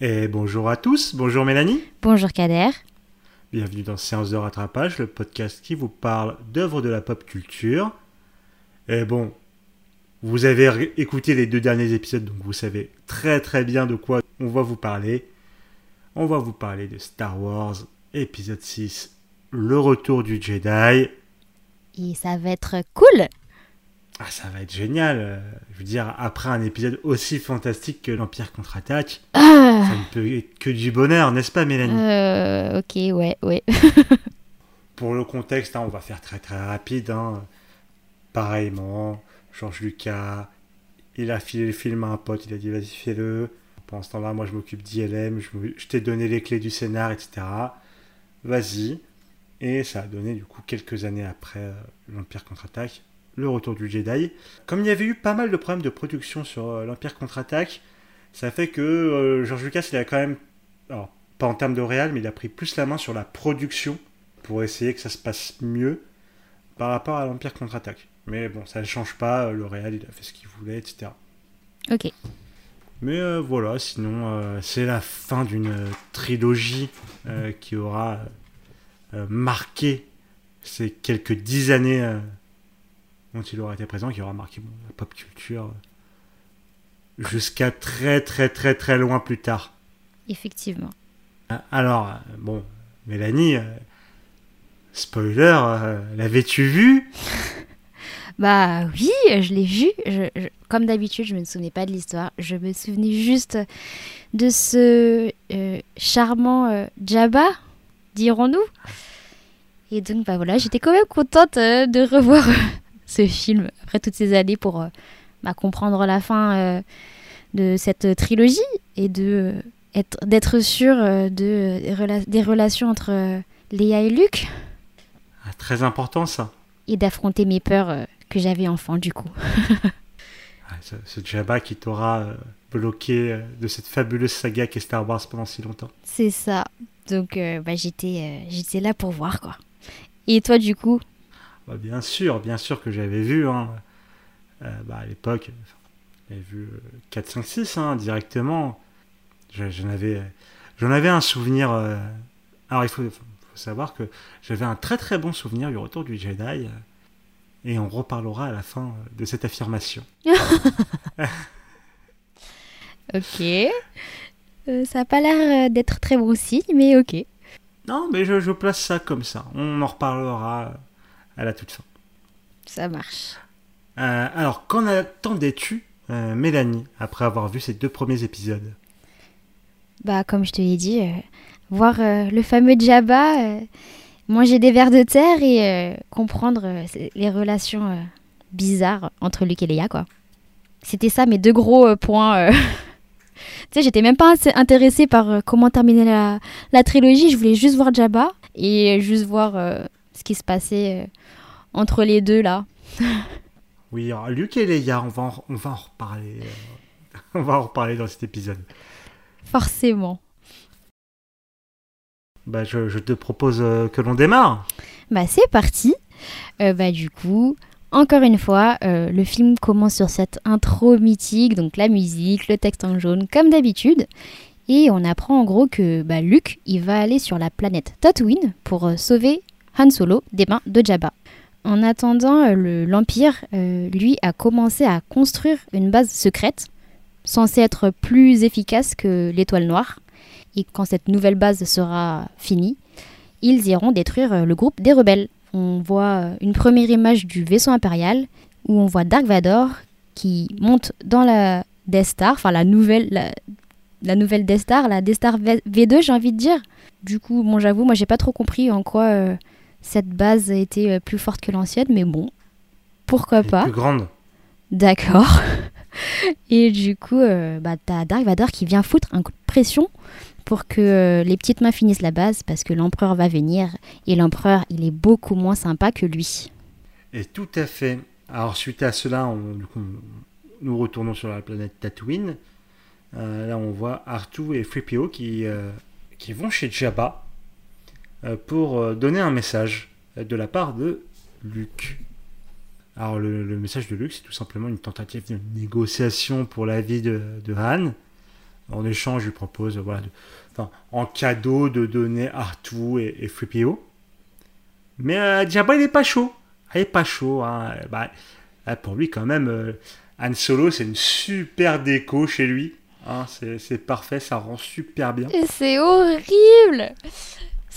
Et bonjour à tous, bonjour Mélanie. Bonjour Kader. Bienvenue dans Séance de rattrapage, le podcast qui vous parle d'œuvres de la pop culture. Et bon, vous avez écouté les deux derniers épisodes, donc vous savez très très bien de quoi on va vous parler. On va vous parler de Star Wars, épisode 6, le retour du Jedi. Et ça va être cool ah, ça va être génial. euh, Je veux dire, après un épisode aussi fantastique que l'Empire contre-attaque, Ah, ça ne peut être que du bonheur, n'est-ce pas, Mélanie? Euh, Ok, ouais, ouais. Pour le contexte, hein, on va faire très très rapide. hein. Pareillement, Georges Lucas, il a filé le film à un pote, il a dit vas-y fais-le. Pendant ce temps-là, moi je m'occupe d'ILM, je, t'ai donné les clés du scénar, etc. Vas-y. Et ça a donné du coup quelques années après euh, l'Empire contre-attaque, le retour du Jedi. Comme il y avait eu pas mal de problèmes de production sur euh, l'Empire contre-attaque, ça fait que euh, Georges Lucas il a quand même, alors pas en termes de réal, mais il a pris plus la main sur la production pour essayer que ça se passe mieux par rapport à l'Empire contre-attaque. Mais bon, ça ne change pas, le Real il a fait ce qu'il voulait, etc. Ok. Mais euh, voilà, sinon euh, c'est la fin d'une euh, trilogie euh, qui aura euh, marqué ces quelques dix années euh, dont il aura été présent, qui aura marqué bon, la pop culture euh, jusqu'à très très très très loin plus tard. Effectivement. Ah, Alors, euh, bon, Mélanie, euh, spoiler, euh, l'avais-tu vu? Bah oui, je l'ai vu. Je- je- comme d'habitude, je me souvenais pas de l'histoire. Je me souvenais juste de ce euh, charmant Jabba, dirons-nous? Et donc, bah voilà, j'étais quand même contente de revoir ce film après toutes ces années pour euh, bah, comprendre la fin euh, de cette trilogie et de euh, être d'être de, euh, des rela- des relations entre Léa et Luke Ah, Très important ça. et d'affronter mes peurs que j'avais enfant du coup. Ah, ce, ce Jabba qui t'aura bloqué de cette fabuleuse saga qu'est Star Wars pendant si longtemps. C'est ça. Donc euh, bah, j'étais euh, j'étais là pour voir quoi. Et toi du coup Bah, bien sûr, bien sûr que j'avais vu. hein. Euh, bah, à l'époque, j'avais vu euh, 4, 5, 6 hein, directement. Je- J'en avais, j'en avais un souvenir. euh, Alors il faut, faut savoir que j'avais un très très bon souvenir du retour du Jedi. euh, Et on reparlera à la fin de cette affirmation. Ok. Euh, ça a pas l'air d'être très bon signe, mais ok. Non, mais je, je place ça comme ça. On en reparlera à la toute fin. Ça marche. Euh, alors, qu'en attendais-tu, euh, Mélanie, après avoir vu ces deux premiers épisodes? Bah comme je te l'ai dit, euh, voir le fameux Jabba manger des vers de terre et comprendre les relations bizarres entre Luke et Leia quoi. C'était ça mes deux gros points. tu sais, j'étais même pas assez intéressée par comment terminer la, la trilogie. Je voulais juste voir Jabba et juste voir ce qui se passait euh, entre les deux là. Oui, Luc et Leia, on va en, on va en reparler. euh, on va en reparler dans cet épisode. Forcément. Bah, je, je te propose euh, que l'on démarre. Bah c'est parti. Euh, bah du coup, encore une fois, euh, le film commence sur cette intro mythique, donc la musique, le texte en jaune, comme d'habitude. Et on apprend en gros que bah, Luke, il va aller sur la planète Tatooine pour euh, sauver Han Solo des mains de Jabba. En attendant, euh, le- l'Empire, euh, lui, a commencé à construire une base secrète, censée être plus efficace que l'étoile noire. Et quand cette nouvelle base sera finie, ils iront détruire euh, le groupe des rebelles. On voit une première image du vaisseau impérial où on voit Dark Vador qui monte dans la Death Star, enfin la nouvelle, la, nouvelle Death Star, la Death Star V- V2, j'ai envie de dire. Du coup, bon, j'avoue, moi j'ai pas trop compris en quoi cette base était euh, plus forte que l'ancienne, mais bon, pourquoi pas. Plus grande. D'accord. Et du coup, euh, bah, t'as Dark Vador qui vient foutre un coup de pression pour que euh, les petites mains finissent la base parce que l'empereur va venir et l'empereur il est beaucoup moins sympa que lui. Et tout à fait. Alors, suite à cela, on- du coup, nous retournons sur la planète Tatooine. Euh, là, on voit Artu et Freepio qui, qui vont chez Jabba pour euh, donner un message euh, de la part de Luke. Alors, le, message de Luke, c'est tout simplement une tentative de négociation pour la vie de, de Han. En échange, il lui propose, voilà, de- enfin, en cadeau, de donner Artu et, et 3PO. Mais euh, Jabba, il est pas chaud. Ah, Il est pas chaud. hein. Bah, ah, pour lui, quand même, euh, Han Solo, c'est une super déco chez lui. hein. c'est parfait, ça rend super bien. Et c'est horrible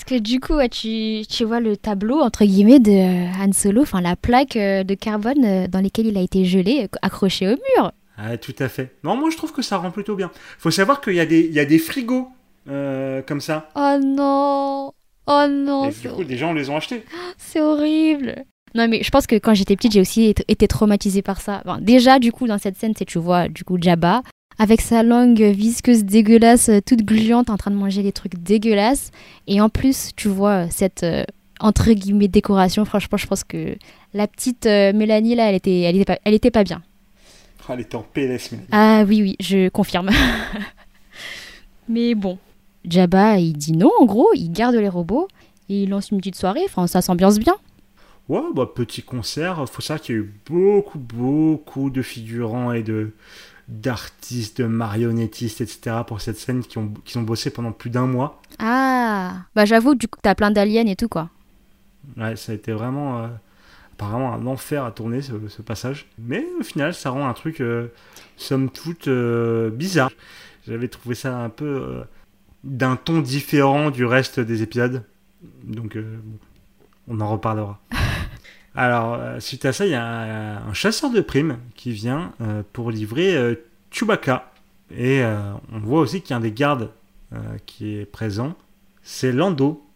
Parce que du coup, tu, tu vois le tableau, entre guillemets, de euh, Han Solo, enfin la plaque euh, de carbone euh, dans laquelle il a été gelé, accroché au mur. Ah, tout à fait. Non, moi, je trouve que ça rend plutôt bien. faut savoir qu'il y, a des- il y a des frigos euh, comme ça. Oh non Oh non et c'est du coup, des gens les ont achetés. C'est horrible. Non mais je pense que quand j'étais petite, j'ai aussi été- été traumatisée par ça. Enfin, déjà du coup dans cette scène, c'est tu vois du coup Jabba avec sa langue visqueuse dégueulasse, euh, toute gluante, en train de manger des trucs dégueulasses. Et en plus, tu vois cette euh, entre guillemets décoration. Franchement, je pense que la petite euh, Mélanie là, elle était, elle était pas, elle était pas bien. Ah, elle était en PLS, mais. Ah oui oui, je confirme. mais bon, Jabba il dit non en gros, il garde les robots et il lance une petite soirée. Enfin, ça s'ambiance bien. Ouais, bah, petit concert. Faut savoir qu'il y a eu beaucoup, beaucoup de figurants et de d'artistes, de marionnettistes, etc. pour cette scène qui ont, qui ont bossé pendant plus d'un mois. Ah, bah j'avoue, du coup, t'as plein d'aliens et tout, quoi. Ouais, ça a été vraiment, euh, apparemment un enfer à tourner ce, ce passage. Mais au final, ça rend un truc, euh, somme toute, euh, bizarre. J'avais trouvé ça un peu d'un ton différent du reste des épisodes. Donc, bon, on en reparlera. Alors, euh, suite à ça, il y a un, chasseur de primes qui vient euh, pour livrer euh, Chewbacca. Et on voit aussi qu'il y a un des gardes qui est présent. C'est Lando.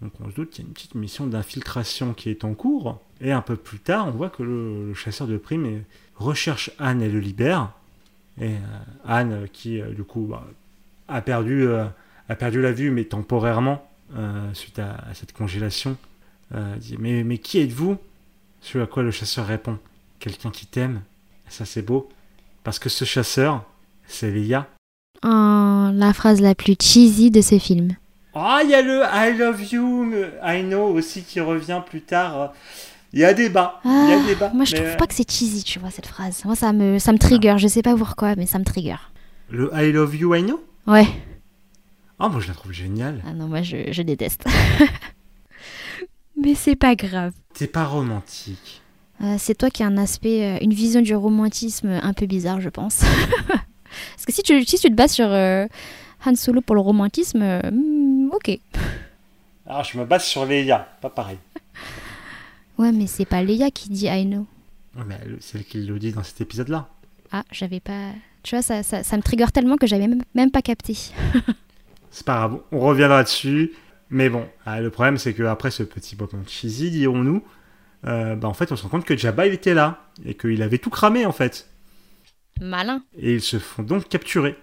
Donc on se doute qu'il y a une petite mission d'infiltration qui est en cours. Et un peu plus tard, on voit que le, chasseur de primes recherche Anne et le libère. Et Anne, qui du coup bah, a, perdu, la vue, mais temporairement, suite à cette congélation, euh, dit mais, mais qui êtes-vous? Ce à quoi le chasseur répond Quelqu'un qui t'aime. Ça c'est beau. Parce que ce chasseur, c'est Leia. Oh, la phrase la plus cheesy de ce film. Ah, il y a le I love you, I know aussi qui revient plus tard. Il y a débat. Il y a Ah, débat. Moi, je mais, trouve euh, pas que c'est cheesy, tu vois, cette phrase. Moi, ça me, ça me trigger. Je sais pas pourquoi, mais ça me trigger. Le I love you, I know? Ouais. Ah, moi je la trouve géniale. Ah non, moi, je, je déteste. mais c'est pas grave. T'es pas romantique. Euh, c'est toi qui as un aspect, euh, une vision du romantisme un peu bizarre, je pense. Parce que si tu, si tu te bases sur euh, Han Solo pour le romantisme, euh, hmm, ok. Alors je me base sur Leia, pas pareil. Ouais, mais c'est pas Leia qui dit I know. Ouais, mais c'est elle qui le dit dans cet épisode-là. Ah, j'avais pas. Tu vois, ça, ça, ça me trigger tellement que j'avais même, même pas capté. C'est pas grave, on reviendra dessus. Mais bon, ah, le problème c'est qu'après ce petit moment cheesy, dirons-nous, euh, bah, en fait on se rend compte que Jabba il était là. Et qu'il avait tout cramé en fait. Malin. Et ils se font donc capturer.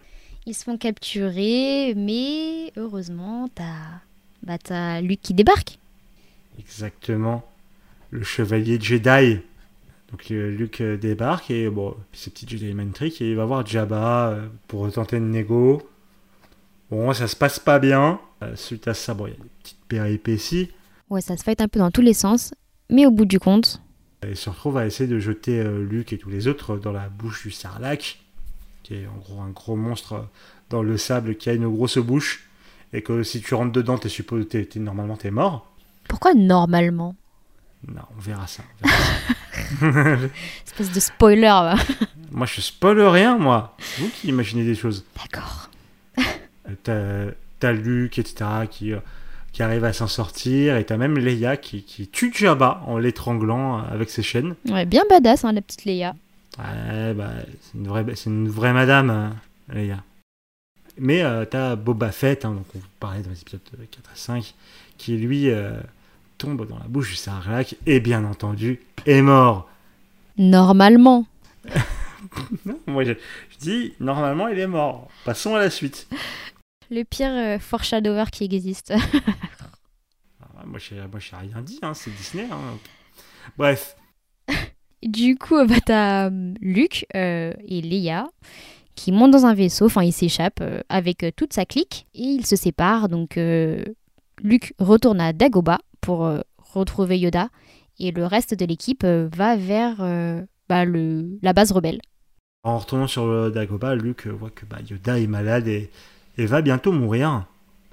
Ils se font capturer, mais heureusement, t'as bah, Luke qui débarque. Exactement. Le chevalier Jedi. Donc euh, Luke euh, débarque et bon, ce petit Jedi mind trick et il va voir Jabba euh, pour tenter une négo. Bon, ça se passe pas bien. Euh, suite à ça, bon, il y a des petites péripéties. Ouais, ça se fight un peu dans tous les sens, mais au bout du compte, Il se retrouve à essayer de jeter euh, Luke et tous les autres dans la bouche du Sarlacc, qui est en gros un gros monstre euh, dans le sable qui a une grosse bouche. Et que si tu rentres dedans, t'es supposé, t'es- t'es- normalement t'es mort. pourquoi normalement? Non, on verra ça. on verra ça. Espèce de spoiler. va. Moi, je spoil rien, moi. C'est vous qui imaginez des choses. D'accord. Euh, T'as, t'as Luke, etc., qui, euh, qui arrive à s'en sortir, et t'as même Leia qui, qui tue Jabba en l'étranglant euh, avec ses chaînes. Ouais, bien badass, hein, la petite Leia. Ouais, bah, c'est une vraie, c'est une vraie madame, euh, Leia. Mais euh, t'as Boba Fett, hein, donc on vous parlait dans les épisodes 4 et 5, qui lui euh, tombe dans la bouche du Sarlacc, et bien entendu, est mort. Normalement. Non, moi, je, je dis, normalement, il est mort. Passons à la suite. Le pire euh, foreshadower qui existe. Ah, Moi, je j'ai rien dit, hein, c'est Disney. hein. Bref, du coup, bah, t'as euh, Luke euh, et Leia qui montent dans un vaisseau, enfin ils s'échappent euh, avec euh, toute sa clique et ils se séparent. Donc euh, Luke retourne à Dagobah pour euh, retrouver Yoda et le reste de l'équipe euh, va vers euh, bah, le, la base rebelle. En retournant sur le Dagobah, Luke voit que bah, Yoda est malade et, et, va bientôt mourir.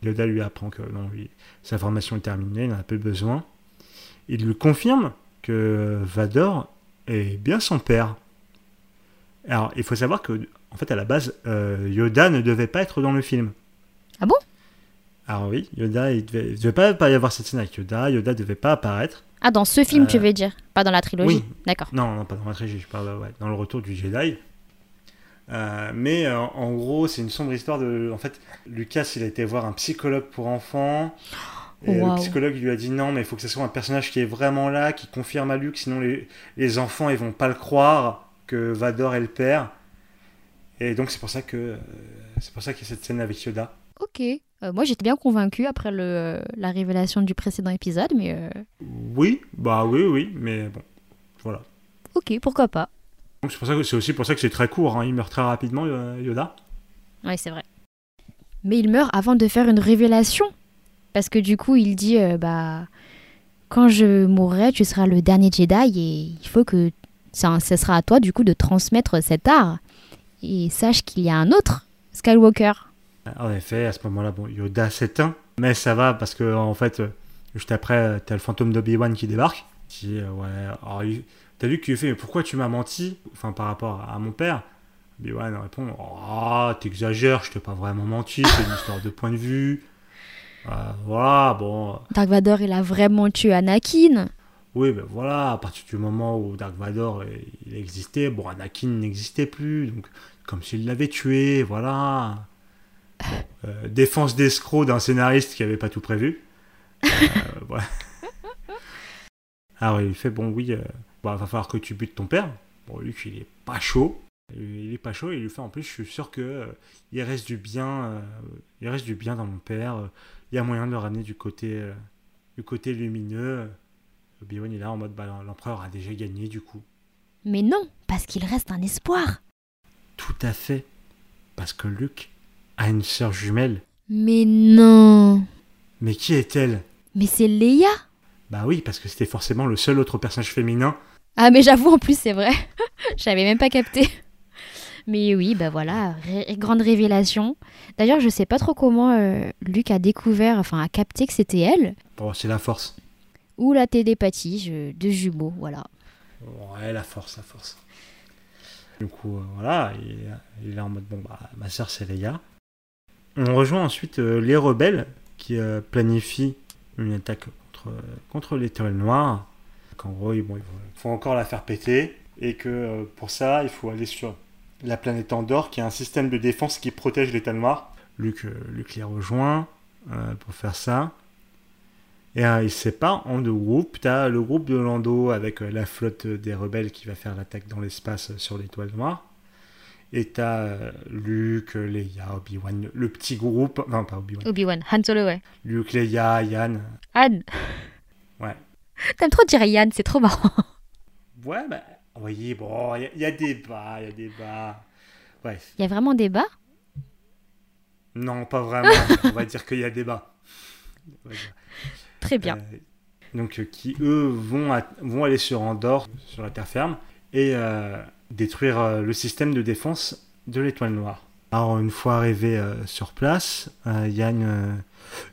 Yoda lui apprend que non, lui, sa formation est terminée, il n'en a plus besoin. Il lui confirme que Vador est bien son père. Alors, il faut savoir que, en fait, à la base, euh, Yoda ne devait pas être dans le film. Ah bon? Alors oui, Yoda, il devait, devait pas, pas y avoir cette scène avec Yoda. Yoda devait pas apparaître. Ah, dans ce film, Euh, tu veux dire? Pas dans la trilogie? oui. D'accord. Non, non, pas dans la trilogie, je parle ouais, dans le retour du Jedi. Euh, mais euh, en gros, c'est une sombre histoire de. En fait, Lucas, il a été voir un psychologue pour enfants. Et Wow. le psychologue lui a dit non, mais il faut que ce soit un personnage qui est vraiment là, qui confirme à Luke, sinon les, les enfants ils vont pas le croire que Vador est le père. Et donc c'est pour ça que euh, c'est pour ça qu'il y a cette scène avec Yoda. Ok. Euh, moi, j'étais bien convaincue après le, la révélation du précédent épisode, mais Oui, bah oui, oui, mais bon, voilà. ok, pourquoi pas. Donc c'est pour ça que c'est aussi pour ça que c'est très court. hein, Il meurt très rapidement, euh, Yoda. Ouais, c'est vrai. Mais il meurt avant de faire une révélation. Parce que du coup, il dit euh, bah quand je mourrai, tu seras le dernier Jedi et il faut que ça, ça sera à toi du coup de transmettre cet art. Et sache qu'il y a un autre Skywalker. En effet, à ce moment-là, bon, Yoda s'éteint, mais ça va parce que en fait, euh, juste après, t'as le fantôme d'Obi-Wan qui débarque. Qui dit, euh, ouais, alors, t'as vu qu'il lui fait, mais pourquoi tu m'as menti Enfin, par rapport à mon père? Obi-Wan répond, ah, t'exagères, je t'ai pas vraiment menti, c'est une histoire de point de vue. Euh, voilà, bon, Dark Vador, il a vraiment tué Anakin. oui, ben voilà, à partir du moment où Dark Vador il existait, bon, Anakin n'existait plus, donc comme s'il l'avait tué, voilà. Bon, euh, défense d'escroc d'un scénariste qui avait pas tout prévu. Euh, voilà. Alors il fait bon, oui, euh, bah, va falloir que tu butes ton père. Bon, Luke il est pas chaud. Il est pas chaud et il lui fait en plus, je suis sûr que euh, il reste du bien, euh, il reste du bien dans mon père. Il y a moyen de le ramener du côté, euh, du côté lumineux. Obi-Wan est là en mode bah, l'empereur a déjà gagné du coup. Mais non, parce qu'il reste un espoir. Tout à fait. Parce que Luke a une sœur jumelle. Mais non. Mais qui est-elle? Mais c'est Leia. Bah oui, parce que c'était forcément le seul autre personnage féminin. Ah mais j'avoue en plus c'est vrai. J'avais même pas capté. Mais oui, bah voilà, ré- grande révélation. D'ailleurs, je sais pas trop comment euh, Luc a découvert, enfin a capté que c'était elle, Bon, c'est la force. ou la télépathie je- de jumeaux, voilà. Ouais, la force, la force. Du coup, euh, voilà, il, il est en mode bon, bah, ma sœur c'est Leia. On rejoint ensuite euh, les rebelles qui euh, planifient une attaque contre, contre l'étoile noire. Qu'en gros, ils, bon, ils vont- faut encore la faire péter et que euh, pour ça, il faut aller sur la planète Andorre qui a un système de défense qui protège l'étoile noire. Luc, euh, Luc les rejoint euh, pour faire ça. Et euh, il se sépare en deux groupes. T'as le groupe de Lando avec euh, la flotte des rebelles qui va faire l'attaque dans l'espace sur l'étoile noire. Et t'as euh, Luke, Leia, Obi-Wan, le petit groupe. Non, pas Obi-Wan. Obi-Wan, Han Solo, ouais. Luke, Leia, Yann. Han. T'aimes trop dire Yann, c'est trop marrant. Ouais, bah, oui, bon, il y, a- il y a des bas, il y a des bas. Bref. Il y a vraiment débat Non, pas vraiment. On va dire qu'il y a des bas. Très bien. Euh, donc, euh, qui eux vont, à- vont aller sur Andorre, sur la terre ferme, et euh, détruire euh, le système de défense de l'étoile noire. Alors, une fois arrivé sur place, il y a une,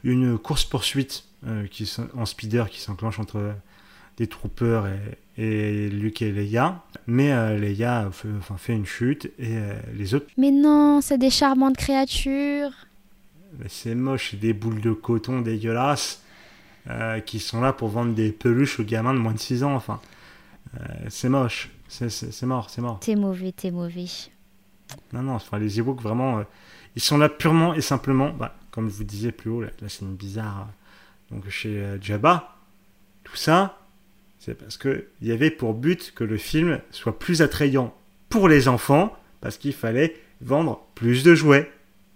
une course-poursuite qui s'en- en speeder qui s'enclenche entre des troopers et, et Luke et Leia. Mais euh, Leia fait, enfin, fait une chute et euh, les autres, Mais non, c'est des charmantes créatures. c'est moche, c'est des boules de coton dégueulasses euh, qui sont là pour vendre des peluches aux gamins de moins de 6 ans. Enfin, euh, c'est moche, c'est c'est- c'est mort, c'est mort. T'es mauvais, t'es mauvais. Non, non, enfin, les Ewoks, vraiment, euh, ils sont là purement et simplement, bah, comme je vous disais plus haut, la, la scène bizarre, euh, donc chez euh, Jabba, tout ça, c'est parce que il y avait pour but que le film soit plus attrayant pour les enfants, parce qu'il fallait vendre plus de jouets.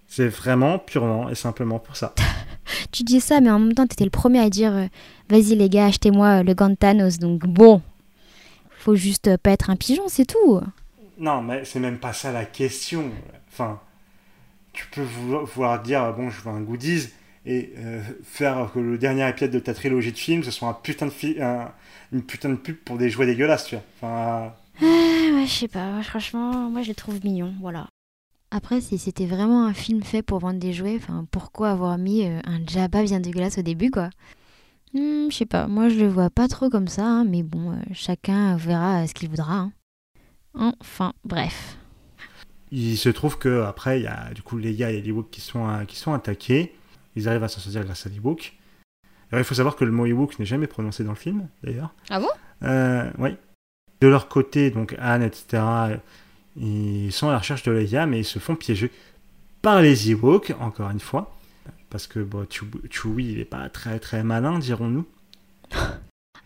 C'est vraiment purement et simplement pour ça. Tu dis ça, mais en même temps, t'étais le premier à dire euh, Vas-y, les gars, achetez-moi euh, le gant de Thanos. Donc bon, faut juste pas être un pigeon, c'est tout. Non, mais c'est même pas ça la question. Enfin, tu peux vouloir dire, bon, je veux un goodies, et euh, faire que le dernier épisode de ta trilogie de films, ce soit un putain de fi- un- une putain de pub pour des jouets dégueulasses, tu vois. Enfin, ouais, je sais pas. Franchement, moi, je les trouve mignons. Voilà. Après, si c'était vraiment un film fait pour vendre des jouets, enfin, pourquoi avoir mis euh, un Jabba bien dégueulasse au début, quoi? Hmm, Je sais pas. Moi, je le vois pas trop comme ça, hein, mais bon, euh, chacun verra ce qu'il voudra. hein. Enfin, bref. Il se trouve que après, il y a du coup Leia et les Ewoks qui sont, euh, qui sont attaqués. Ils arrivent à s'en sortir grâce à l'Ewok. Alors, il faut savoir que le mot Ewok n'est jamais prononcé dans le film, d'ailleurs. Ah bon? Euh, oui. De leur côté, donc Anne, etc., ils sont à la recherche de Leia, mais ils se font piéger par les Ewoks, encore une fois. Parce que bon, Chew- Chewie, il est pas très très malin, dirons-nous.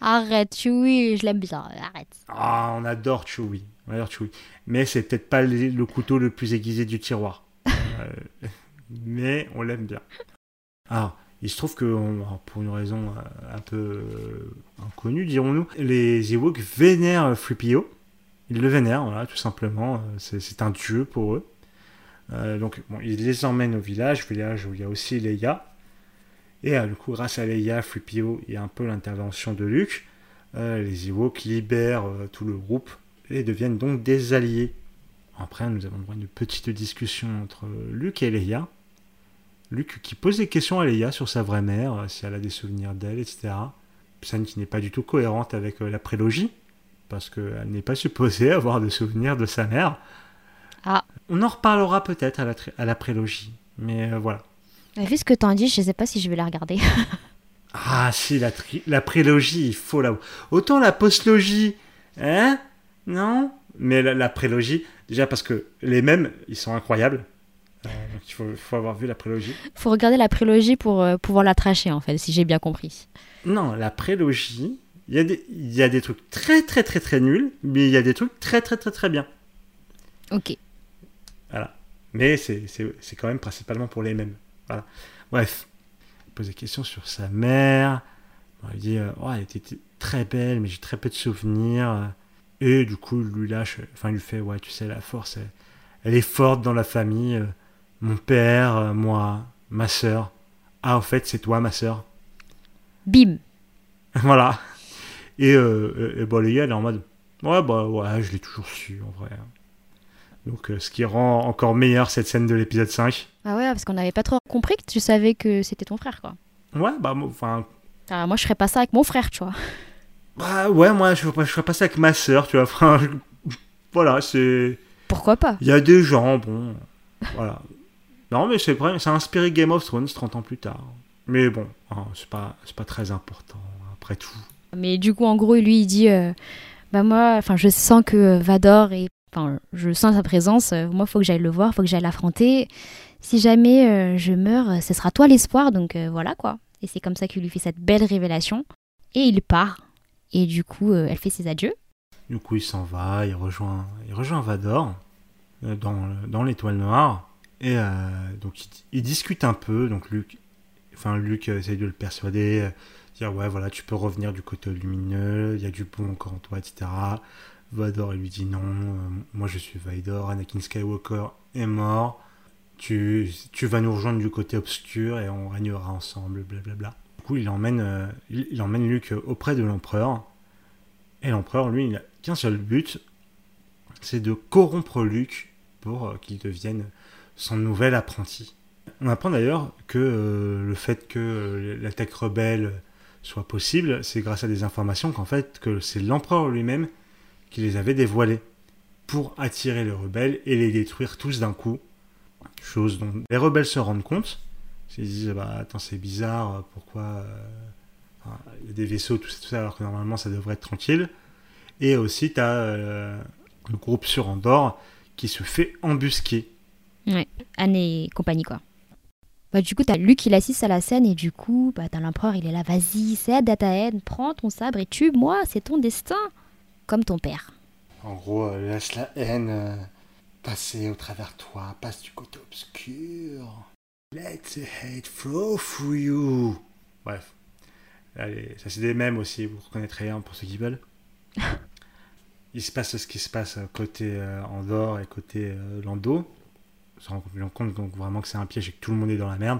Arrête, Chewie, je l'aime bien. Arrête. Ah, on adore Chewie. On adore Chewie. Mais c'est peut-être pas le, le couteau le plus aiguisé du tiroir. Euh, mais on l'aime bien. Alors, il se trouve que, pour une raison euh, un peu euh, inconnue, dirons-nous, les Ewoks vénèrent Flupio. Ils le vénèrent, voilà, tout simplement. Euh, C'est un dieu pour eux. Donc, bon, ils les emmènent au village, village où il y a aussi Leia. Et du coup, grâce à Leia, Flupio et un peu l'intervention de Luke, les Ewoks libèrent tout le groupe et deviennent donc des alliés. Après, nous avons droit une petite discussion entre Luke et Leia. Luke qui pose des questions à Leia sur sa vraie mère, euh, si elle a des souvenirs d'elle, etc. Scène qui n'est pas du tout cohérente avec euh, la prélogie, parce qu'elle n'est pas supposée avoir de souvenirs de sa mère. Ah. On en reparlera peut-être à la, à la prélogie, mais euh, voilà. Vu ce que t'en dis, je sais pas si je vais la regarder. Ah si, la, tri- la prélogie, il faut la... Autant la postlogie, hein? Non? Mais la, la prélogie, déjà parce que les mêmes, ils sont incroyables. Euh, il faut, faut avoir vu la prélogie. Faut regarder la prélogie pour euh, pouvoir la tracher, en fait, si j'ai bien compris. Non, la prélogie, il y, a des- il y a des trucs très très très très nuls, mais il y a des trucs très très très très bien. Ok. Voilà. Mais c'est quand même principalement pour les mêmes. Voilà. Bref. Il pose des questions sur sa mère. Bon, il dit euh, Oh, elle était très belle, mais j'ai très peu de souvenirs. Et du coup, il lui lâche. Enfin, il lui fait Ouais, tu sais, la force, elle, elle est forte dans la famille. Mon père, euh, moi, ma sœur. Ah, en fait, c'est toi, ma sœur. Bim. voilà. Et, euh, et, bon, les gars, elle est en mode Ouais, bah ouais, je l'ai toujours su, en vrai. Donc, euh, ce qui rend encore meilleur cette scène de l'épisode 5. Ah ouais, parce qu'on n'avait pas trop compris que tu savais que c'était ton frère, quoi. Ouais, bah, enfin, Ah, moi, je ferais pas ça avec mon frère, tu vois. bah, ouais, moi, je je ferais pas ça avec ma sœur, tu vois. Enfin, je- voilà, c'est. Pourquoi pas? Il y a des gens, bon. Voilà. Non, mais c'est vrai, ça a inspiré Game of Thrones 30 ans plus tard. Mais bon, hein, c'est pas, pas très important, après tout. Mais du coup, en gros, lui, il dit euh, Bah, moi, enfin, je sens que euh, Vador est. Enfin, je sens sa présence. euh, moi, faut que j'aille le voir, faut que j'aille l'affronter. Si jamais euh, je meurs, ce sera toi l'espoir. Donc euh, voilà, quoi. Et c'est comme ça qu'il lui fait cette belle révélation. Et il part. Et du coup, elle fait ses adieux. Du coup, il s'en va, il rejoint, il rejoint Vador dans, dans l'étoile noire. Et euh, donc, il, il discute un peu. Donc, Luke, enfin, Luke euh, essaye de le persuader, euh, dire Ouais, voilà, tu peux revenir du côté lumineux, il y a du bon encore en toi, etc. Vador, lui dit Non, moi je suis Vador, Anakin Skywalker est mort. Tu, tu vas nous rejoindre du côté obscur et on régnera ensemble, blablabla. Du coup, il emmène, euh, il, emmène Luke auprès de l'empereur. Et l'empereur, lui, il n'a qu'un seul but, c'est de corrompre Luke pour qu'il devienne son nouvel apprenti. On apprend d'ailleurs que euh, le fait que euh, l'attaque rebelle soit possible, c'est grâce à des informations qu'en fait que c'est l'empereur lui-même qui les avait dévoilées pour attirer les rebelles et les détruire tous d'un coup. Chose dont les rebelles se rendent compte. Ils se disent bah attends c'est bizarre, pourquoi euh, il y a des vaisseaux tout ça, tout ça alors que normalement ça devrait être tranquille. Et aussi tu as le groupe sur Andorre qui se fait embusquer. Anne et compagnie, quoi. Bah, du coup, t'as Luke qui l'assiste à la scène et du coup, bah, t'as l'empereur, il est là, vas-y, cède à ta haine, prends ton sabre et tue-moi, c'est ton destin. Comme ton père. En gros, euh, laisse la haine euh, passer au travers de toi, passe du côté obscur. Let the hate flow through you. Bref. Allez, ça c'est des mêmes aussi, vous reconnaîtrez un pour ceux qui veulent. Il se passe ce qui se passe côté euh, Andorre et côté euh, Lando. Se rend compte donc vraiment que c'est un piège et que tout le monde est dans la merde.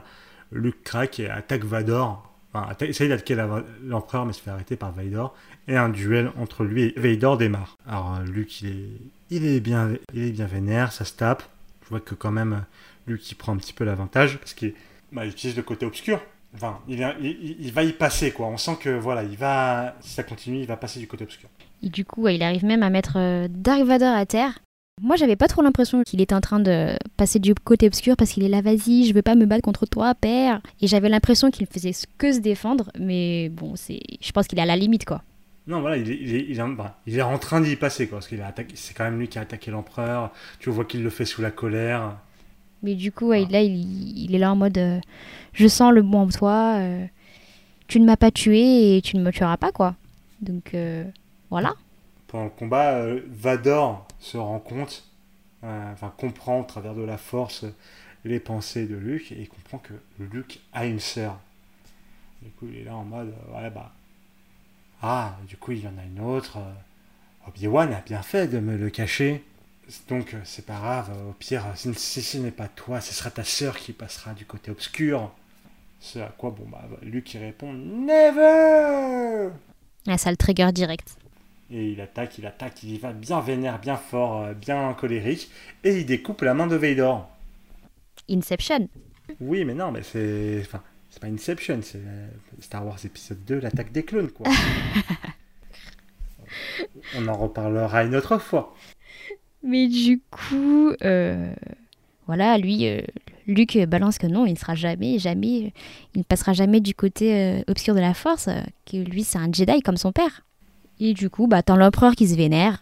Luke craque et attaque Vador. Enfin, essaye d'attaquer l'empereur mais se fait arrêter par Vador. Et un duel entre lui et Vador démarre. Alors euh, Luke il est, Il est bien, il est bien vénère, ça se tape. Je vois que quand même, lui qui prend un petit peu l'avantage, parce qu'il bah, il utilise le côté obscur. Enfin, il, il- il va y passer, quoi. On sent que, voilà, il va, si ça continue, il va passer du côté obscur. Et du coup, il arrive même à mettre euh, Dark Vador à terre. Moi, j'avais pas trop l'impression qu'il était en train de passer du côté obscur parce qu'il est là, vas-y, je veux pas me battre contre toi, père. Et j'avais l'impression qu'il faisait que se défendre, mais bon, c'est, je pense qu'il est à la limite, quoi. Non, voilà, il est, il est, il est, il est en train d'y passer, quoi. Parce qu'il a attaqué, c'est quand même lui qui a attaqué l'empereur. Tu vois qu'il le fait sous la colère. Mais du coup, là, il, il est là en mode, euh, je sens le bon en toi, euh, tu ne m'as pas tué et tu ne me tueras pas, quoi. Donc, euh, voilà. Pendant le combat, euh, Vador se rend compte, euh, enfin comprend au travers de la force euh, les pensées de Luke et comprend que Luke a une sœur. Du coup, il est là en mode, ouais, bah. Ah, du coup, il y en a une autre. Obi-Wan a bien fait de me le cacher. Donc, c'est pas grave, au pire, si, ce n'est pas toi, ce sera ta sœur qui passera du côté obscur. Ce à quoi, bon, bah, Luke il répond Never Là, ça le trigger direct. Et il attaque, il attaque, il y va bien vénère, bien fort, euh, bien colérique, et il découpe la main de Vader. Inception. Oui, mais non, mais c'est. Enfin, c'est pas Inception, c'est euh, Star Wars épisode 2, l'attaque des clones, quoi. On en reparlera une autre fois. Mais du coup, euh, voilà, lui, euh, Luc balance que non, il ne sera jamais, jamais, il ne passera jamais du côté euh, obscur de la force, que lui c'est un Jedi comme son père. Et du coup, bah, t'as l'empereur qui se vénère,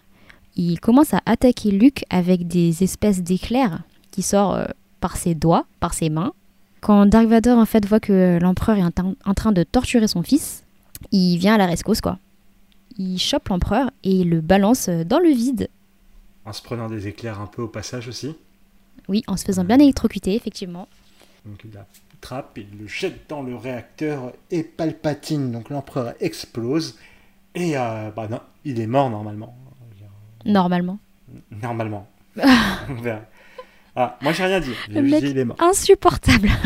il commence à attaquer Luke avec des espèces d'éclairs qui sortent euh, par ses doigts, par ses mains. Quand Dark Vador en fait voit que l'empereur est en, train- de torturer son fils, il vient à la rescousse quoi. Il chope l'empereur et il le balance dans le vide. En se prenant des éclairs un peu au passage aussi. Oui, en se faisant bien électrocuter, effectivement. Donc il la trappe, il le jette dans le réacteur et Palpatine, donc l'empereur explose. Et euh, bah non, il est mort normalement. Normalement. Normalement. On verra. Ah, moi j'ai rien dit. J'ai Le juste mec- dit il est mort. Insupportable.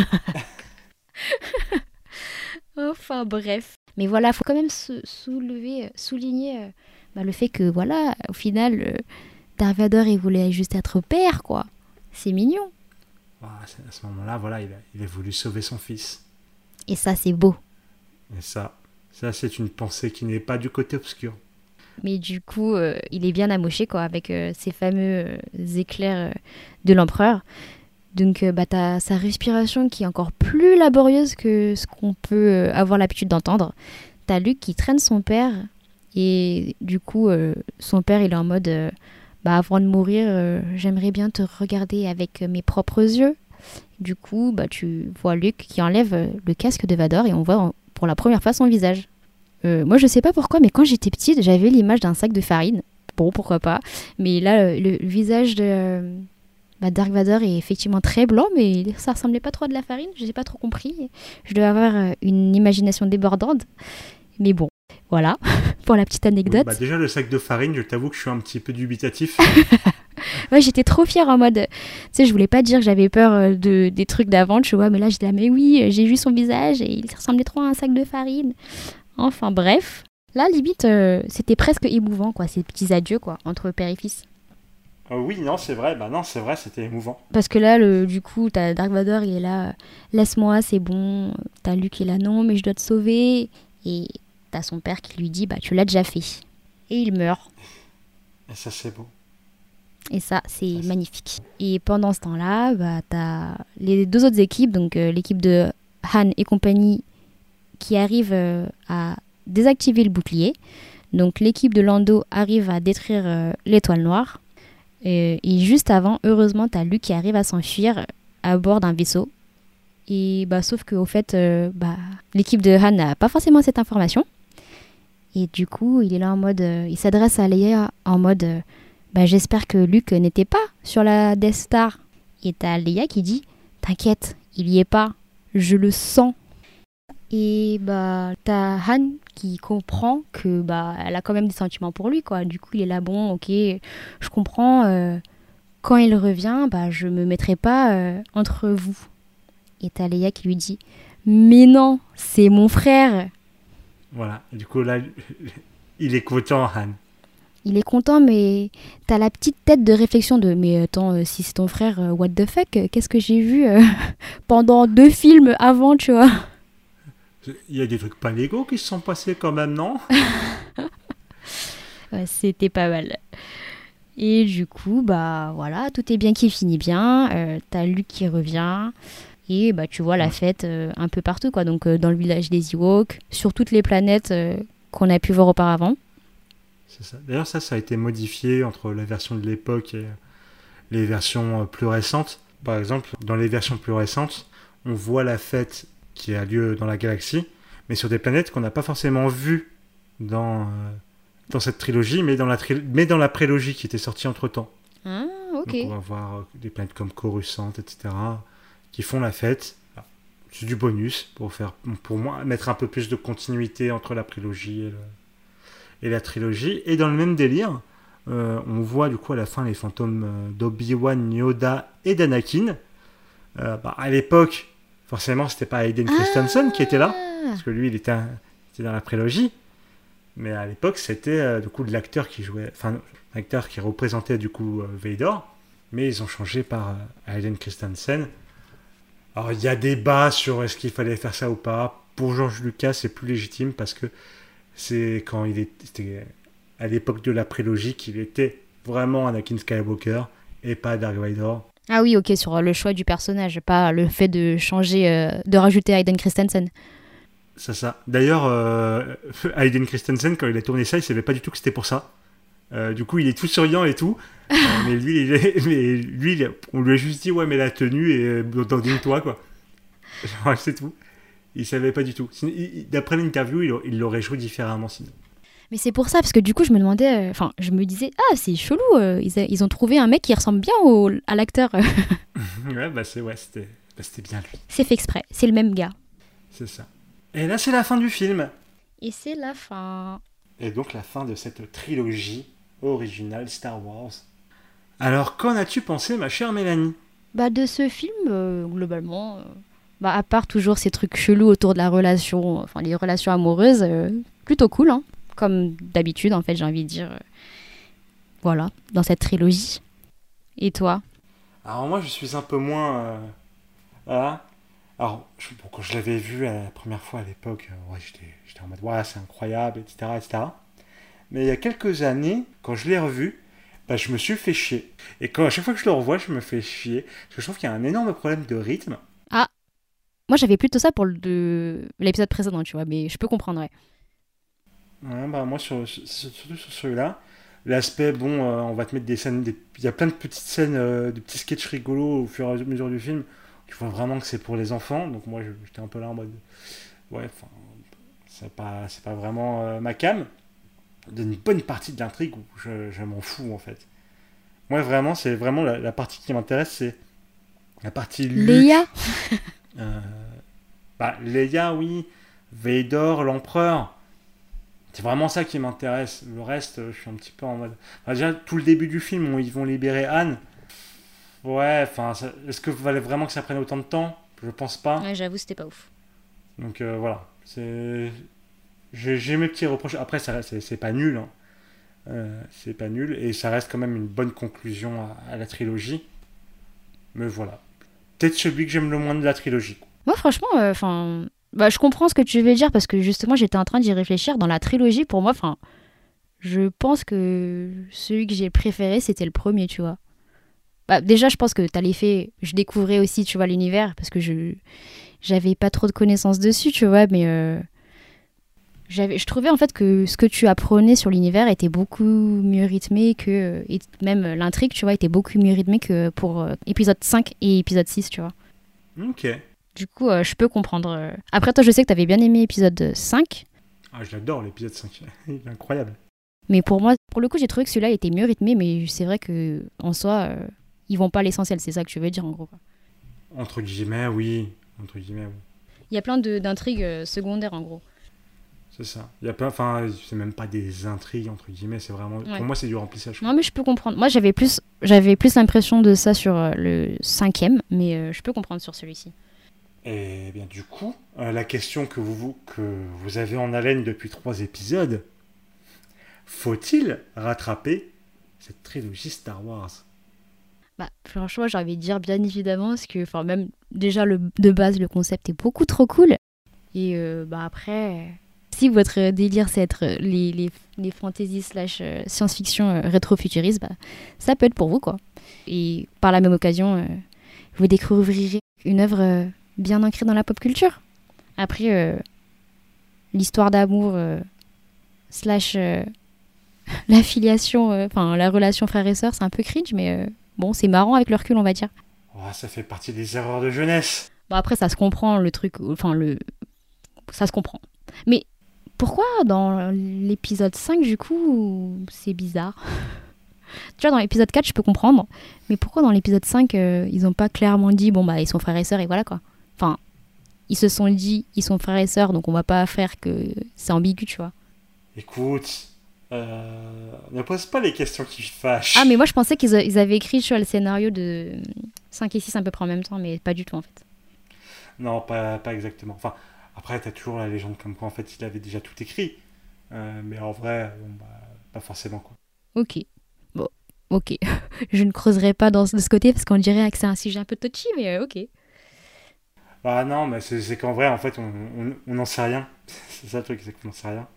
enfin bref. Mais voilà, faut quand même se soulever, euh, souligner euh, bah, le fait que voilà, au final, euh, Darth Vader, il voulait juste être père, quoi. C'est mignon. Ah, c'est- à ce moment-là, voilà, il a, il a voulu sauver son fils. Et ça, c'est beau. Et ça, ça c'est une pensée qui n'est pas du côté obscur. Mais du coup, euh, il est bien amoché, quoi, avec euh, ces fameux euh, éclairs de l'empereur. Donc, bah, t'as sa respiration qui est encore plus laborieuse que ce qu'on peut avoir l'habitude d'entendre. T'as Luke qui traîne son père. Et du coup, son père, il est en mode bah, avant de mourir, j'aimerais bien te regarder avec mes propres yeux. Du coup, bah, tu vois Luke qui enlève le casque de Vador et on voit pour la première fois son visage. Euh, moi, je sais pas pourquoi, mais quand j'étais petite, j'avais l'image d'un sac de farine. Bon, pourquoi pas. Mais là, le, le visage de euh, bah, Dark Vador est effectivement très blanc, mais ça ressemblait pas trop à de la farine. Je n'ai pas trop compris. Je devais avoir euh, une imagination débordante. Mais bon, voilà, pour la petite Oui, anecdote. bah, déjà, le sac de farine, je t'avoue que je suis un petit peu dubitatif. Ouais, j'étais trop fière en mode. Tu sais, je voulais pas dire que j'avais peur euh, de, des trucs d'avant, tu vois, mais là, j'étais là, mais oui, euh, j'ai vu son visage et il ressemblait trop à un sac de farine. Enfin, bref. Là, limite, euh, c'était presque émouvant, quoi, ces petits adieux, quoi, entre père et fils. Euh, oui, non, c'est vrai, bah non, c'est vrai, c'était émouvant. Parce que là, le, du coup, t'as Dark Vador, il est là, euh, laisse-moi, c'est bon. T'as Luke qui est là, non, mais je dois te sauver. Et t'as son père qui lui dit, bah, tu l'as déjà fait. Et il meurt. Et ça, c'est beau. Et ça, c'est magnifique. Et pendant ce temps-là, bah, t'as les deux autres équipes, donc euh, l'équipe de Han et compagnie, qui arrivent euh, à désactiver le bouclier. Donc l'équipe de Lando arrive à détruire euh, l'étoile noire. Et, et juste avant, heureusement, t'as Luke qui arrive à s'enfuir à bord d'un vaisseau. Et bah, sauf qu'au fait, bah, l'équipe de Han n'a pas forcément cette information. Et du coup, il est là en mode. euh, il s'adresse à Leia en mode. euh, bah, j'espère que Luke n'était pas sur la Death Star. Et t'as Leia qui dit T'inquiète, il y est pas, je le sens. Et bah, t'as Han qui comprend que bah, elle a quand même des sentiments pour lui, quoi. Du coup, il est là, bon, ok, je comprends. euh, quand il revient, bah, je me mettrai pas entre vous. Et t'as Leia qui lui dit Mais non, c'est mon frère. Voilà. Du coup, là, il est content, Han. il est content, mais t'as la petite tête de réflexion de mais attends, euh, si c'est ton frère, euh, what the fuck, euh, qu'est-ce que j'ai vu euh, pendant deux films avant, tu vois? Il y a des trucs pas légaux qui se sont passés quand même, non? Ouais, C'était pas mal. Et du coup, bah voilà, tout est bien qui finit bien. T'as Luke qui revient. Et bah tu vois la fête euh, un peu partout, quoi. Donc euh, dans le village des Ewoks, sur toutes les planètes euh, qu'on a pu voir auparavant. C'est ça. D'ailleurs, ça, ça a été modifié entre la version de l'époque et les versions plus récentes. Par exemple, dans les versions plus récentes, on voit la fête qui a lieu dans la galaxie, mais sur des planètes qu'on n'a pas forcément vues dans, euh, dans cette trilogie, mais dans la, tri- mais dans la prélogie qui était sortie entre-temps. Ah, ok. Donc on va voir des planètes comme Coruscant, etc., qui font la fête. C'est du bonus pour faire, pour moi, mettre un peu plus de continuité entre la prélogie et, le- et la trilogie. Et dans le même délire, euh, on voit du coup à la fin les fantômes euh, d'Obi-Wan, Yoda et d'Anakin. Euh, bah, à l'époque, forcément, c'était pas Hayden Christensen qui était là, Ah, parce que lui, il était, un- il était dans la prélogie. Mais à l'époque, c'était euh, du coup de l'acteur qui jouait, enfin, l'acteur qui représentait du coup Vader. Mais ils ont changé par Hayden Christensen. Alors, il y a débat sur est-ce qu'il fallait faire ça ou pas. Pour George Lucas, c'est plus légitime parce que c'est quand il était à l'époque de la prélogie qu'il était vraiment Anakin Skywalker et pas Dark Vader. Ah oui, ok, sur le choix du personnage, pas le fait de changer, euh, de rajouter Hayden Christensen. C'est ça. D'ailleurs, euh, Hayden Christensen, quand il a tourné ça, il savait pas du tout que c'était pour ça. Euh, du coup, il est tout souriant et tout. Euh, mais lui, il est- mais lui il est- on lui a juste dit, ouais, mais la tenue et euh, dandine-toi, quoi. Genre, c'est tout. Il savait pas du tout. D'après l'interview, il, l'aurait joué différemment sinon. Mais c'est pour ça, parce que du coup, je me demandais, euh, enfin, je me disais, ah, c'est chelou, euh, ils, a- ils ont trouvé un mec qui ressemble bien au, à l'acteur. ouais, bah c'est ouais, c'était bah, c'était bien lui. c'est fait exprès, c'est le même gars. C'est ça. Et là, c'est la fin du film. Et c'est la fin. Et donc la fin de cette trilogie originale Star Wars. Alors, qu'en as-tu pensé, ma chère Mélanie? Bah, de ce film, euh, globalement, euh, bah, à part toujours ces trucs chelous autour de la relation, enfin, les relations amoureuses, euh, plutôt cool, hein. Comme d'habitude, en fait, j'ai envie de dire. euh, voilà, dans cette trilogie. Et toi? Alors moi, je suis un peu moins... euh, Voilà. Alors, je- bon, quand je l'avais vu euh, la première fois à l'époque, euh, ouais, j'étais j'étais en mode, ouais, c'est incroyable, etc., etc. Mais il y a quelques années, quand je l'ai revu, bah, je me suis fait chier. Et quand, à chaque fois que je le revois, je me fais chier. Parce que je trouve qu'il y a un énorme problème de rythme. Moi, j'avais plutôt ça pour l'épisode précédent, tu vois, mais je peux comprendre, ouais. Ouais, bah, moi, sur, sur- surtout sur celui-là, l'aspect, bon, euh, on va te mettre des scènes, des- il y a plein de petites scènes, euh, de petits sketchs rigolos au fur et à mesure du film. Tu vois vraiment que c'est pour les enfants, donc moi, j'étais un peu là en mode, ouais, enfin, c'est pas, pas vraiment euh, ma cam. D'une bonne partie de l'intrigue où je, je m'en fous, en fait. Moi, vraiment, c'est vraiment la, la partie qui m'intéresse, c'est la partie Luke, Léa euh, bah, Leia, oui. Vader, l'empereur. C'est vraiment ça qui m'intéresse. Le reste, je suis un petit peu en mode. Enfin, déjà, tout le début du film où ils vont libérer Anne. Ouais, enfin, ça- est-ce que fallait vraiment que ça prenne autant de temps? Je pense pas. Ouais, j'avoue, c'était pas ouf. Donc euh, voilà. C'est. J'ai mes petits reproches. Après, c'est pas nul. hein. Euh, c'est pas nul. Et ça reste quand même une bonne conclusion à, la trilogie. Mais voilà. Peut-être celui que j'aime le moins de la trilogie. Moi, franchement, enfin, bah, je comprends ce que tu veux dire parce que justement, j'étais en train d'y réfléchir. Dans la trilogie, pour moi, enfin, je pense que celui que j'ai préféré, c'était le premier, tu vois. Bah, déjà, je pense que t'as l'effet. Je découvrais aussi, tu vois, l'univers parce que je j'avais pas trop de connaissances dessus, tu vois, mais euh, je trouvais en fait que ce que tu apprenais sur l'univers était beaucoup mieux rythmé que et même l'intrigue, tu vois, était beaucoup mieux rythmé que pour euh, épisode 5 et épisode 6, tu vois. Ok. Du coup, euh, je peux comprendre. euh. Après, toi, je sais que t'avais bien aimé épisode 5, Ah, je l'adore l'épisode 5. Il est incroyable. mais pour moi, pour le coup, j'ai trouvé que celui-là était mieux rythmé, mais c'est vrai que en soi, euh, ils vont pas à l'essentiel, c'est ça que tu veux dire en gros. Entre guillemets, oui. Entre guillemets, oui. Il y a plein de- d'intrigues euh, secondaires en gros. C'est ça. Il y a plein. Enfin, c'est même pas des intrigues, entre guillemets. C'est vraiment. Ouais. Pour moi, c'est du remplissage. Non, mais je peux comprendre. Moi, j'avais plus, j'avais plus l'impression de ça sur euh, le cinquième, mais euh, je peux comprendre sur celui-ci. Et bien, du coup, euh, la question que vous, que vous avez en haleine depuis trois épisodes. faut-il rattraper cette trilogie Star Wars? Bah, franchement, j'ai envie de dire bien évidemment, parce que enfin, même déjà le, de base, le concept est beaucoup trop cool. Et euh, bah, après, si votre délire c'est être les, les, les fantasy slash euh, science-fiction euh, rétro-futuriste, bah, ça peut être pour vous quoi. Et par la même occasion, vous découvrirez une œuvre bien ancrée dans la pop culture. Après, l'histoire d'amour slash l'affiliation, enfin la relation frère et sœur, c'est un peu cringe, mais bon, c'est marrant avec le recul, on va dire. Oh, ça fait partie des erreurs de jeunesse. Bon, après, ça se comprend, le truc. Enfin, le. Ça se comprend. Mais pourquoi dans l'épisode 5, du coup, c'est bizarre Tu vois, dans l'épisode 4, je peux comprendre. Mais pourquoi dans l'épisode 5, euh, ils n'ont pas clairement dit, bon, bah, ils sont frères et sœurs et voilà quoi. Enfin, ils se sont dit, ils sont frères et sœurs, donc on va pas faire que c'est ambigu, tu vois. Écoute, euh, ne pose pas les questions qui fâchent. Ah, mais moi je pensais qu'ils avaient écrit sur le scénario de 5 et 6 à peu près en même temps, mais pas du tout en fait. Non, pas, pas exactement. Enfin, après, t'as toujours la légende comme quoi en fait il avait déjà tout écrit. Euh, mais en vrai, bah, pas forcément quoi. Ok. Bon, ok. Je ne creuserai pas dans, de ce côté parce qu'on dirait que c'est un sujet un peu touchy, mais euh, ok. Bah non, mais c'est qu'en vrai, en fait, on n'en sait rien. c'est ça le truc, c'est qu'on n'en sait rien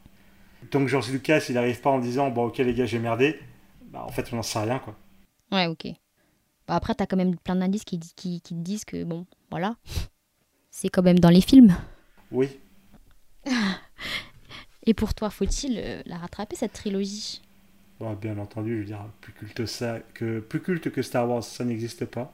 tant que George Lucas il n'arrive pas en disant bon ok les gars j'ai merdé, bah en fait on n'en sait rien quoi. Ouais ok. Bah, après t'as quand même plein d'indices qui, qui, qui te disent que bon voilà, c'est quand même dans les films. Oui. Et pour toi faut-il euh, la rattraper cette trilogie? Bah, Bien entendu, je veux dire plus culte ça que plus culte que Star Wars ça n'existe pas.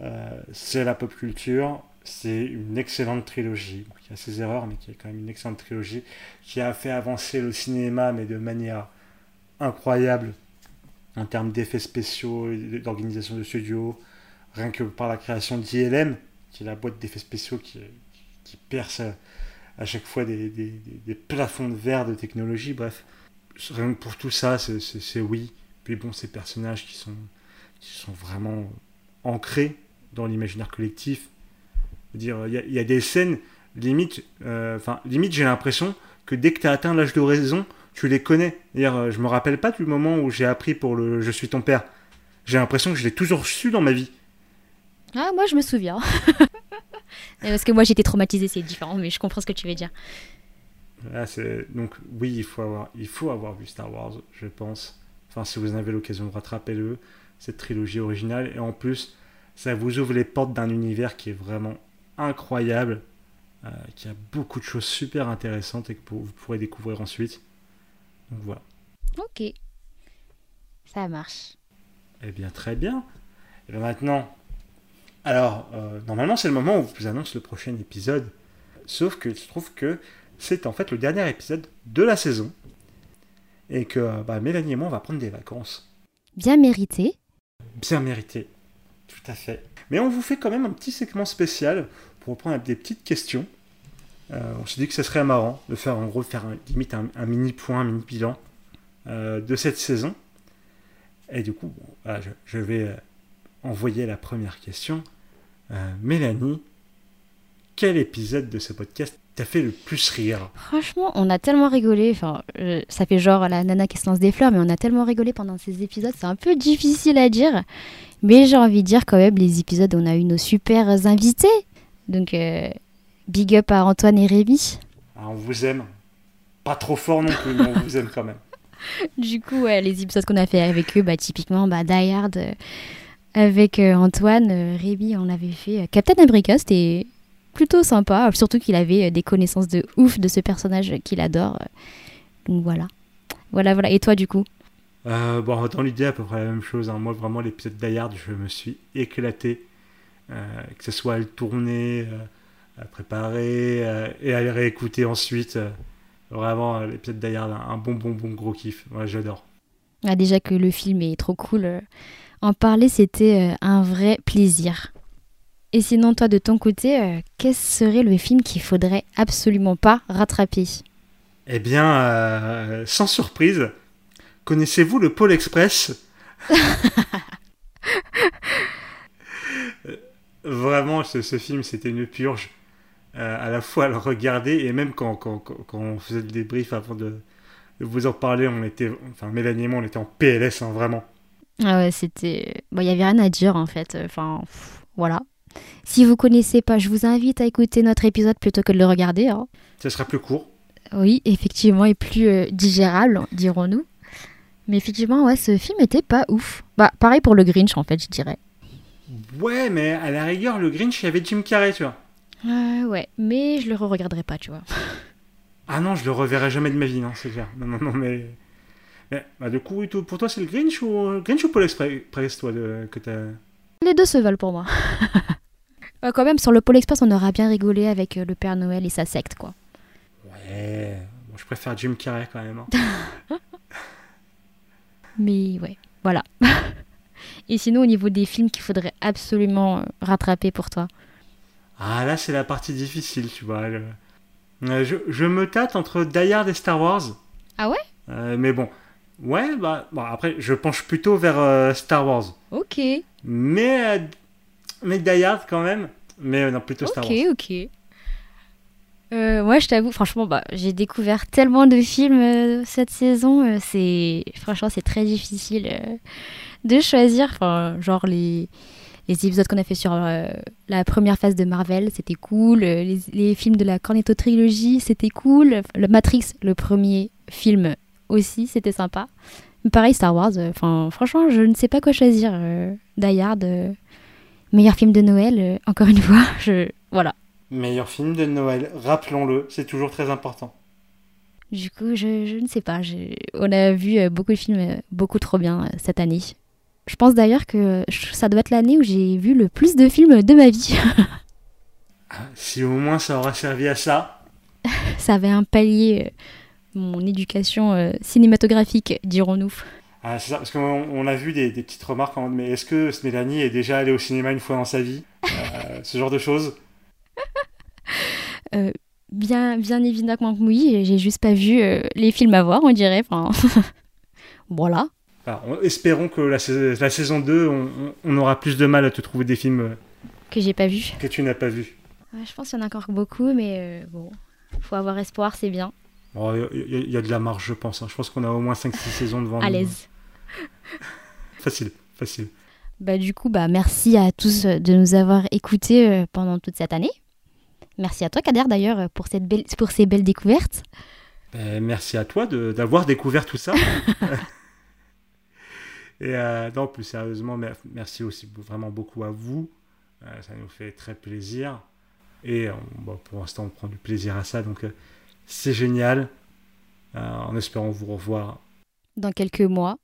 Euh, c'est la pop culture, c'est une excellente trilogie. Il y a ses erreurs, mais qui est quand même une excellente trilogie qui a fait avancer le cinéma, mais de manière incroyable en termes d'effets spéciaux, d'organisation de studio, rien que par la création d'ILM, qui est la boîte d'effets spéciaux qui, qui, perce à, chaque fois des, des, des, plafonds de verre de technologie. Bref, rien que pour tout ça, c'est oui. Puis bon, ces personnages qui sont, qui sont vraiment ancrés dans l'imaginaire collectif, dire, il y, a des scènes, limite, euh, enfin, limite, j'ai l'impression que dès que tu as atteint l'âge de raison, tu les connais. Dire, euh, je me rappelle pas du moment où j'ai appris pour le Je suis ton père. J'ai l'impression que je l'ai toujours su dans ma vie. Ah, moi, je me souviens. Parce que moi, j'étais traumatisé, c'est différent, mais je comprends ce que tu veux dire. Ah, donc, oui, il faut, avoir, il faut avoir vu Star Wars, je pense. Enfin, si vous en avez l'occasion, rattrapez-le, cette trilogie originale. Et en plus, ça vous ouvre les portes d'un univers qui est vraiment incroyable, euh, qui a beaucoup de choses super intéressantes et que vous pourrez découvrir ensuite. Donc voilà. Ok. Ça marche. Eh bien, très bien. Et bien maintenant, alors, euh, normalement, c'est le moment où je vous annonce le prochain épisode. Sauf que je trouve que c'est en fait le dernier épisode de la saison. Et que bah, Mélanie et moi, on va prendre des vacances. Bien mérité. Bien mérité. Tout à fait. Mais on vous fait quand même un petit segment spécial pour reprendre des petites questions. Euh, on s'est dit que ce serait marrant de faire en gros faire un, limite un, mini point, un mini bilan euh, de cette saison. Et du coup, je, vais envoyer la première question. Mélanie, quel épisode de ce podcast t'a fait le plus rire? Franchement, on a tellement rigolé. Enfin, ça fait genre la nana qui se lance des fleurs, mais on a tellement rigolé pendant ces épisodes. C'est un peu difficile à dire. Mais j'ai envie de dire quand même les épisodes, on a eu nos super invités. Donc, euh, big up à Antoine et Rémi. Ah, on vous aime. Pas trop fort non plus, mais on vous aime quand même. Du coup, les épisodes qu'on a fait avec eux, bah, typiquement, bah, Die Hard, euh, avec euh, Antoine, Rémi, on avait fait Captain America, c'était plutôt sympa, surtout qu'il avait des connaissances de ouf de ce personnage qu'il adore. Donc voilà. Voilà, voilà. Et toi, du coup? Euh, bon, dans l'idée, à peu près la même chose. Hein. Moi, vraiment, l'épisode d'Ayard, je me suis éclaté. Euh, que ce soit à le tourner, euh, à préparer et à le réécouter ensuite. vraiment, l'épisode d'Ayard, un bon, bon, bon gros kiff. Moi, j'adore. Ah, déjà que le film est trop cool. En parler, c'était un vrai plaisir. Et sinon, toi, de ton côté, quel serait le film qu'il faudrait absolument pas rattraper? Eh bien, sans surprise, Connaissez-vous le Pôle Express? Vraiment, ce, film, c'était une purge. Euh, à la fois à le regarder et même quand, quand, quand, on faisait le débrief avant de, vous en parler, on était, enfin Mélanie et moi, on était en PLS, hein, vraiment. Ah ouais, c'était. Bon, il n'y avait rien à dire en fait. Enfin, pff, voilà. Si vous connaissez pas, je vous invite à écouter notre épisode plutôt que de le regarder. hein. Ça sera plus court. Oui, effectivement, et plus euh, digérable, dirons-nous. Mais effectivement, ouais, ce film était pas ouf. Bah, pareil pour le Grinch, en fait, je dirais. Ouais, mais à la rigueur, le Grinch, il y avait Jim Carrey, tu vois. Euh, ouais, mais je le re-regarderai pas, tu vois. Ah non, je le reverrai jamais de ma vie, non, c'est clair. Non, non, non, mais. Mais bah, du coup, pour toi, c'est le Grinch ou, Grinch ou Paul Express, toi, de- que t'as? Les deux se valent pour moi. Ouais, quand même, sur le Pôle Express, on aura bien rigolé avec euh, le Père Noël et sa secte, quoi. Ouais, bon, je préfère Jim Carrey quand même. hein. Mais ouais, voilà. et sinon, au niveau des films qu'il faudrait absolument euh, rattraper pour toi. Ah, là, c'est la partie difficile, tu vois. Euh, je, je me tâte entre Die Hard et Star Wars. Ah ouais? Euh, Mais bon. Ouais, bah, bon, après, je penche plutôt vers euh, Star Wars. Ok, Mais, euh, mais Die Hard quand même. Mais euh, non, plutôt Star ok, Wars. ok. Euh, moi, je t'avoue, franchement, bah, j'ai découvert tellement de films cette saison. c'est franchement, c'est très difficile de choisir. Enfin, genre les les épisodes qu'on a fait sur euh, la première phase de Marvel, c'était cool. Les, les films de la Cornetto trilogie, c'était cool. Le Matrix, le premier film aussi, c'était sympa. Pareil, Star Wars. euh, franchement, je ne sais pas quoi choisir. Euh, Die Hard, euh, meilleur film de Noël. euh, encore une fois, je voilà. Meilleur film de Noël, rappelons-le, c'est toujours très important. Du coup, je, je ne sais pas. On a vu euh, beaucoup de films beaucoup trop bien cette année. Je pense d'ailleurs que ça doit être l'année où j'ai vu le plus de films de ma vie. Ah, Si au moins ça aura servi à ça. ça avait un palier mon éducation euh, cinématographique, dirons-nous. Ah, c'est ça, parce qu'on on a vu des, des petites remarques en mode, mais est-ce que Mélanie est déjà allée au cinéma une fois dans sa vie? Euh, Ce genre de choses. Euh, bien, bien évidemment que oui, j'ai juste pas vu les films à voir, on dirait. Enfin, voilà. Enfin, on- espérons que la, sais- la saison 2, on, aura plus de mal à te trouver des films Que j'ai pas vu. que tu n'as pas. Ouais, je pense qu'il y en a encore beaucoup, mais bon, faut avoir espoir, c'est bien. Il y, a- il y a de la marge, je pense. hein. Je pense qu'on a au moins 5-6 saisons devant À nous. l'aise. Facile, facile. Bah, du coup, bah, merci à tous euh, de nous avoir écoutés euh, pendant toute cette année. Merci à toi, Kader, d'ailleurs, euh, pour, cette belle, pour ces belles découvertes. Ben, merci à toi d'avoir découvert tout ça. Et euh, non, plus sérieusement, mer- merci aussi vraiment beaucoup à vous. Euh, ça nous fait très plaisir. Et bon, pour l'instant, on prend du plaisir à ça. Donc, euh, c'est génial. Euh, en espérant vous revoir Dans quelques mois.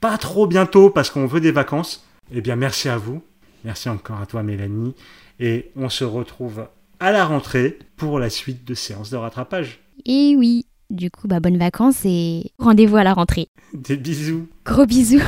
pas trop bientôt parce qu'on veut des vacances. Eh bien, merci à vous. Merci encore à toi, Mélanie. Et on se retrouve à la rentrée pour la suite de séances de rattrapage. Et oui, du coup, bah, bonnes vacances et rendez-vous à la rentrée. Des bisous. Gros bisous